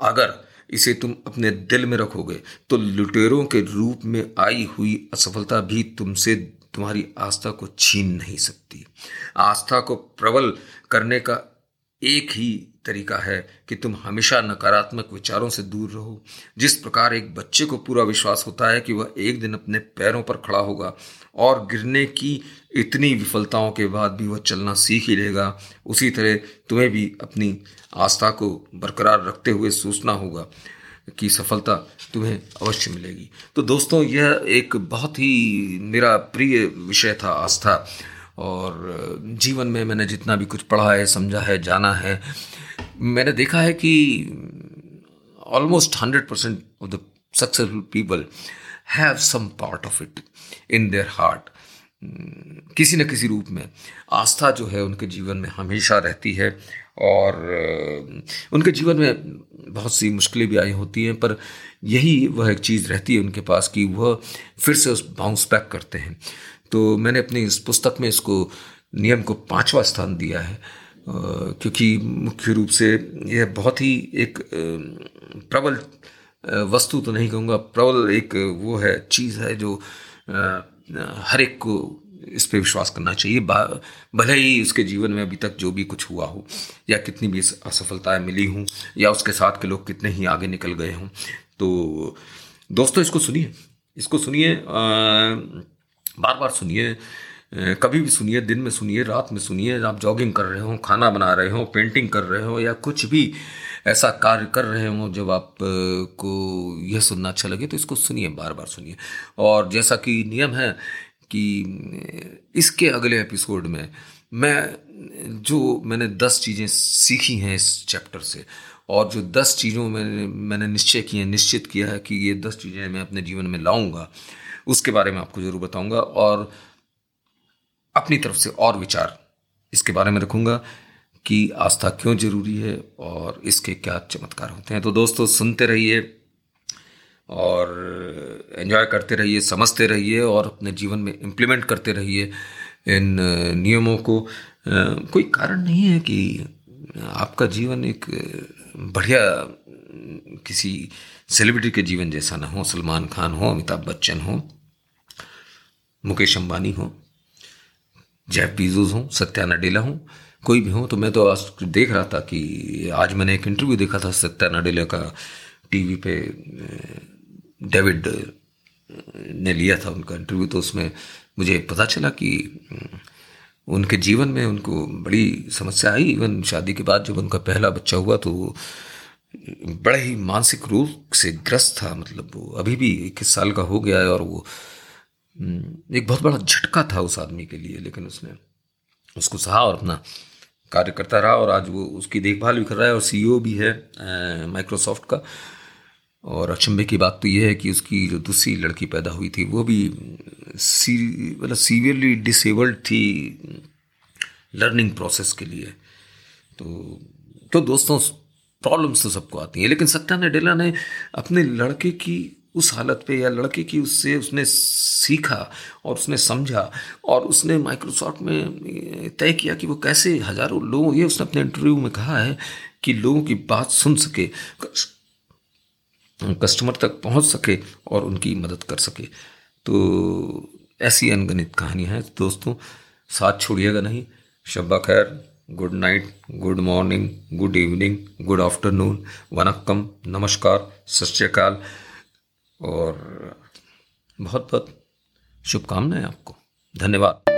अगर इसे तुम अपने दिल में रखोगे तो लुटेरों के रूप में आई हुई असफलता भी तुमसे तुम्हारी आस्था को छीन नहीं सकती। आस्था को प्रबल करने का एक ही तरीका है कि तुम हमेशा नकारात्मक विचारों से दूर रहो। जिस प्रकार एक बच्चे को पूरा विश्वास होता है कि वह एक दिन अपने पैरों पर खड़ा होगा और गिरने की इतनी विफलताओं के बाद भी वह चलना सीख ही लेगा, उसी तरह तुम्हें भी अपनी आस्था को बरकरार रखते हुए सोचना होगा कि सफलता तुम्हें अवश्य मिलेगी। तो दोस्तों, यह एक बहुत ही मेरा प्रिय विषय था आस्था। और जीवन में मैंने जितना भी कुछ पढ़ा है, समझा है, जाना है, मैंने देखा है कि almost hundred percent of the successful people have some part of it in their heart किसी न किसी रूप में आस्था जो है उनके जीवन में हमेशा रहती है और उनके जीवन में बहुत सी मुश्किलें भी आई होती हैं, पर यही वह एक चीज़ रहती है उनके पास कि वह फिर से उस बाउंस बैक करते हैं। तो मैंने अपनी इस पुस्तक में इसको, नियम को पांचवा स्थान दिया है क्योंकि मुख्य रूप से यह बहुत ही एक प्रबल वस्तु तो नहीं कहूँगा, प्रबल एक, वो है, चीज़ है जो हर एक को इस पर विश्वास करना चाहिए भले ही उसके जीवन में अभी तक जो भी कुछ हुआ हो, या कितनी भी असफलताएँ मिली हों, या उसके साथ के लोग कितने ही आगे निकल गए हों। तो दोस्तों, इसको सुनिए इसको सुनिए बार बार सुनिए कभी भी सुनिए, दिन में सुनिए, रात में सुनिए, आप जॉगिंग कर रहे हो, खाना बना रहे हो पेंटिंग कर रहे हो या कुछ भी ऐसा कार्य कर रहे हो, जब आप को यह सुनना अच्छा लगे तो इसको सुनिए बार बार सुनिए। और जैसा कि नियम है कि इसके अगले एपिसोड में मैं, जो मैंने दस चीज़ें सीखी हैं इस चैप्टर से और जो दस चीज़ों में मैंने निश्चय किए निश्चित किया है कि ये दस चीज़ें मैं अपने जीवन में लाऊँगा उसके बारे में आपको ज़रूर बताऊँगा और अपनी तरफ़ से और विचार इसके बारे में रखूँगा कि आस्था क्यों ज़रूरी है और इसके क्या चमत्कार होते हैं। तो दोस्तों, सुनते रहिए और एंजॉय करते रहिए, समझते रहिए और अपने जीवन में इम्प्लीमेंट करते रहिए इन नियमों को। कोई कारण नहीं है कि आपका जीवन एक बढ़िया किसी सेलिब्रिटी के जीवन जैसा ना हो, सलमान खान हो, अमिताभ बच्चन हो। मुकेश अंबानी हो, जैफ बीजोज हो, सत्या नडेला हो। कोई भी हो तो मैं तो आज देख रहा था कि आज मैंने एक इंटरव्यू देखा था सत्या नडेला का टीवी पे डेविड ने लिया था उनका इंटरव्यू तो उसमें मुझे पता चला कि उनके जीवन में उनको बड़ी समस्या आई। इवन शादी के बाद जब उनका पहला बच्चा हुआ तो बड़े ही मानसिक रूप से ग्रस्त था। मतलब वो अभी भी इक्कीस साल का हो गया है और वो एक बहुत बड़ा झटका था उस आदमी के लिए, लेकिन उसने उसको सहा और अपना कार्य करता रहा और आज वो उसकी देखभाल भी कर रहा है और सीईओ भी है माइक्रोसॉफ्ट का। और अचंभे की बात तो ये है कि उसकी जो दूसरी लड़की पैदा हुई थी, वो भी सी मतलब सीवियरली डिसेबल्ड थी लर्निंग प्रोसेस के लिए। तो तो दोस्तों प्रॉब्लम्स तो सबको आती हैं, लेकिन सत्या ने डेला ने अपने लड़के की उस हालत पे या लड़के की उससे उसने सीखा और उसने समझा और उसने माइक्रोसॉफ्ट में तय किया कि वो कैसे हज़ारों लोगों, ये उसने अपने इंटरव्यू में कहा है कि लोगों की बात सुन सके कस्टमर तक पहुँच सके और उनकी मदद कर सके। तो ऐसी अनगणित कहानी है। दोस्तों, साथ छोड़िएगा नहीं। शब्बा खैर, good night, good morning, good evening, good afternoon, Vanakkam, नमस्कार, सत और बहुत बहुत शुभकामनाएँ आपको। धन्यवाद।